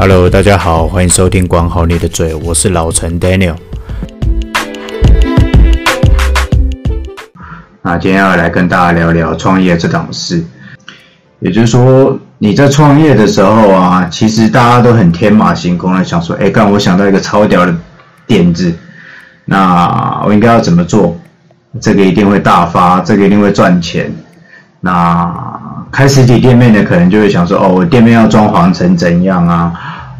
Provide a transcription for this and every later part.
Hello，大家好，欢迎收听管好你的嘴，我是老陈 Daniel。那今天要来跟大家聊聊创业这档事，也就是说你在创业的时候啊，其实大家都很天马行空的想说，哎，刚我想到一个超屌的点子，那我应该要怎么做？这个一定会大发，这个一定会赚钱。那开实体店面的可能就会想说，哦，我店面要装潢成怎样啊？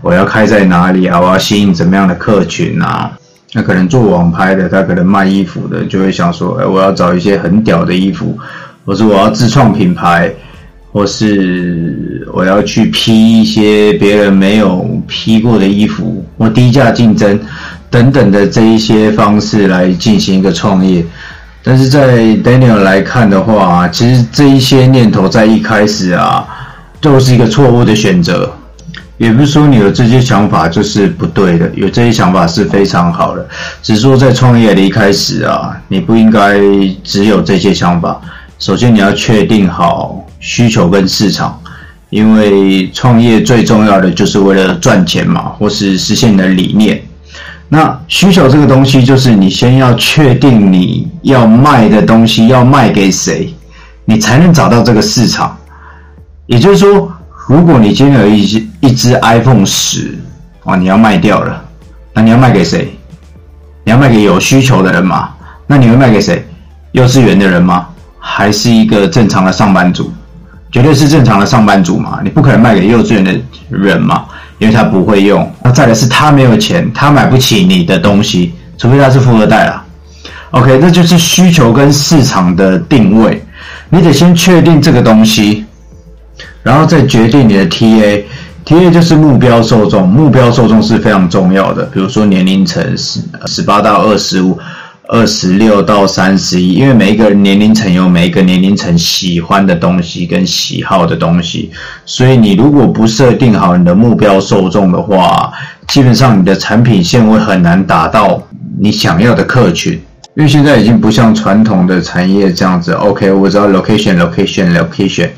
我要开在哪里啊？我要吸引怎么样的客群啊？那可能做网拍的，他可能卖衣服的，就会想说，哎，我要找一些很屌的衣服，或是我要自创品牌，或是我要去批一些别人没有批过的衣服，或低价竞争等等的这一些方式来进行一个创业。但是在 Daniel 来看的话，其实这一些念头在一开始啊，都是一个错误的选择。也不是说你有这些想法就是不对的，有这些想法是非常好的。只是说在创业的一开始啊，你不应该只有这些想法。首先你要确定好需求跟市场，因为创业最重要的就是为了赚钱嘛，或是实现你的理念。那需求这个东西，就是你先要确定你要卖的东西要卖给谁，你才能找到这个市场。也就是说。如果你今天有一一只 iPhone 十，啊，你要卖掉了，那你要卖给谁？你要卖给有需求的人吗？那你会卖给谁？幼稚园的人吗？还是一个正常的上班族？绝对是正常的上班族嘛，你不可能卖给幼稚园的人嘛，因为他不会用。那再来是他没有钱，他买不起你的东西，除非他是富二代啦。OK，这就是需求跟市场的定位，你得先确定这个东西。然后再决定你的 TA，TA 就是目标受众，目标受众是非常重要的。比如说年龄层十十八到二十五，二十六到三十一，因为每一个年龄层有每一个年龄层喜欢的东西跟喜好的东西，所以你如果不设定好你的目标受众的话，基本上你的产品线会很难达到你想要的客群，因为现在已经不像传统的产业这样子。OK，我只要 location，location，location。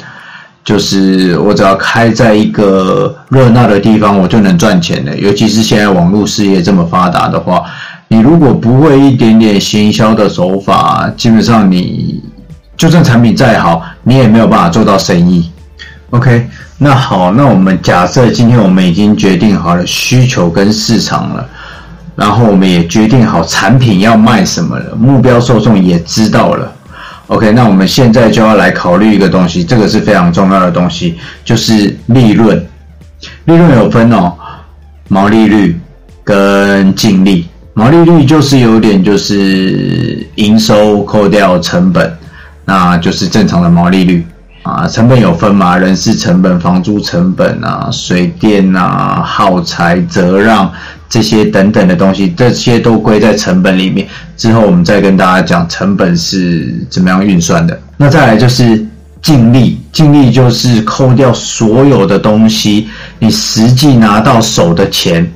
就是我只要开在一个热闹的地方，我就能赚钱的。尤其是现在网络事业这么发达的话，你如果不会一点点行销的手法，基本上你就算产品再好，你也没有办法做到生意。OK，那好，那我们假设今天我们已经决定好了需求跟市场了，然后我们也决定好产品要卖什么了，目标受众也知道了。OK，那我们现在就要来考虑一个东西，这个是非常重要的东西，就是利润。利润有分哦，毛利率跟净利。毛利率就是有点就是营收扣掉成本，那就是正常的毛利率啊。成本有分嘛，人事成本、房租成本啊、水电啊、耗材、折让。这些等等的东西，这些都归在成本里面。之后我们再跟大家讲成本是怎么样运算的。那再来就是净利，净利就是扣掉所有的东西，你实际拿到手的钱，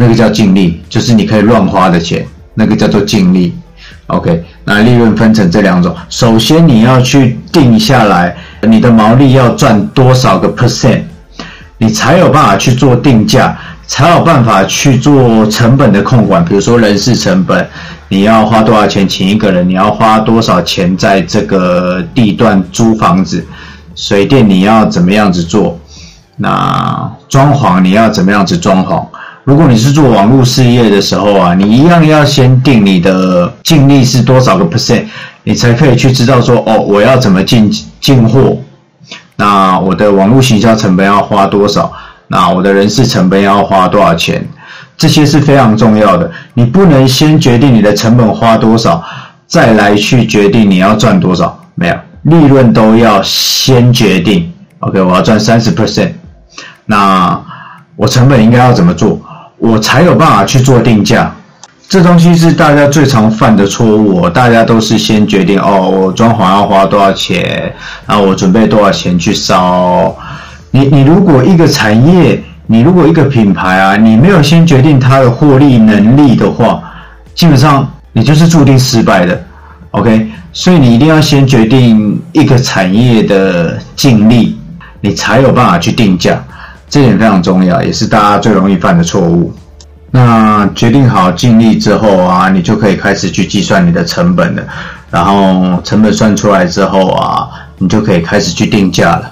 那个叫净利，就是你可以乱花的钱，那个叫做净利。OK，那利润分成这两种，首先你要去定下来，你的毛利要赚多少个 percent，你才有办法去做定价。才有办法去做成本的控管，比如说人事成本，你要花多少钱请一个人，你要花多少钱在这个地段租房子，水电你要怎么样子做，那装潢你要怎么样子装潢？如果你是做网络事业的时候啊，你一样要先定你的净利是多少个 percent，你才可以去知道说哦，我要怎么进进货，那我的网络行销成本要花多少？那我的人事成本要花多少钱？这些是非常重要的。你不能先决定你的成本花多少，再来去决定你要赚多少。没有，利润都要先决定。OK，我要赚三十 percent，那我成本应该要怎么做，我才有办法去做定价。这东西是大家最常犯的错误。大家都是先决定哦，我装潢要花多少钱，然后我准备多少钱去烧。你你如果一个产业，你如果一个品牌啊，你没有先决定它的获利能力的话，基本上你就是注定失败的，OK？所以你一定要先决定一个产业的净利，你才有办法去定价。这点非常重要，也是大家最容易犯的错误。那决定好净利之后啊，你就可以开始去计算你的成本了。然后成本算出来之后啊，你就可以开始去定价了。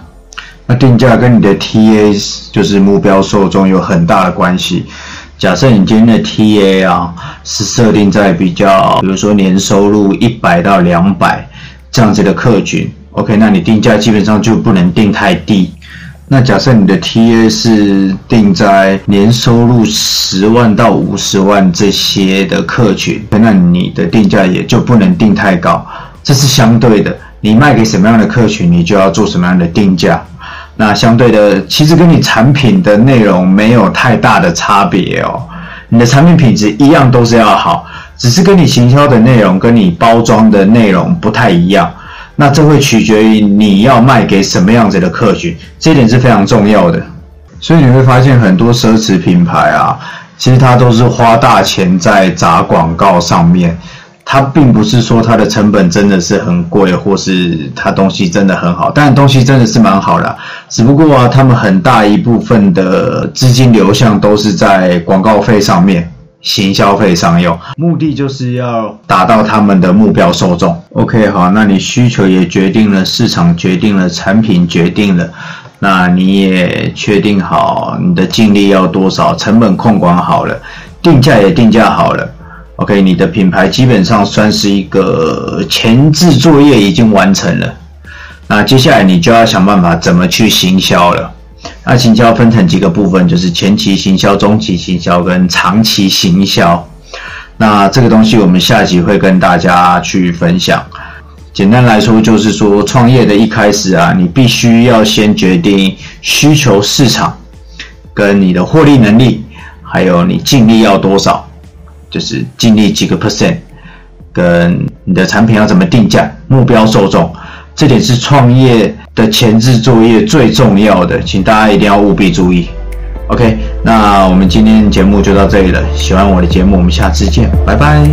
那定价跟你的 TA 就是目标受众有很大的关系。假设你今天的 TA 啊是设定在比较，比如说年收入一百到两百这样子的客群，OK，那你定价基本上就不能定太低。那假设你的 TA 是定在年收入十万到五十万这些的客群，那你的定价也就不能定太高。这是相对的，你卖给什么样的客群，你就要做什么样的定价。那相对的，其实跟你产品的内容没有太大的差别哦。你的产品品质一样都是要好，只是跟你行销的内容跟你包装的内容不太一样。那这会取决于你要卖给什么样子的客群，这点是非常重要的。所以你会发现很多奢侈品牌啊，其实它都是花大钱在砸广告上面。它并不是说它的成本真的是很贵，或是它东西真的很好，但东西真的是蛮好的。只不过啊，他们很大一部分的资金流向都是在广告费上面。行销费商用，目的就是要达到他们的目标受众。OK，好，那你需求也决定了，市场决定了，产品决定了，那你也确定好你的净利要多少，成本控管好了，定价也定价好了。OK，你的品牌基本上算是一个前置作业已经完成了，那接下来你就要想办法怎么去行销了。那行销分成几个部分，就是前期行销、中期行销跟长期行销。那这个东西我们下集会跟大家去分享。简单来说，就是说创业的一开始啊，你必须要先决定需求市场，跟你的获利能力，还有你净利要多少，就是净利几个 percent，跟你的产品要怎么定价，目标受众，这点是创业的前置作业最重要的，请大家一定要务必注意。OK，那我们今天节目就到这里了。喜欢我的节目，我们下次见，拜拜。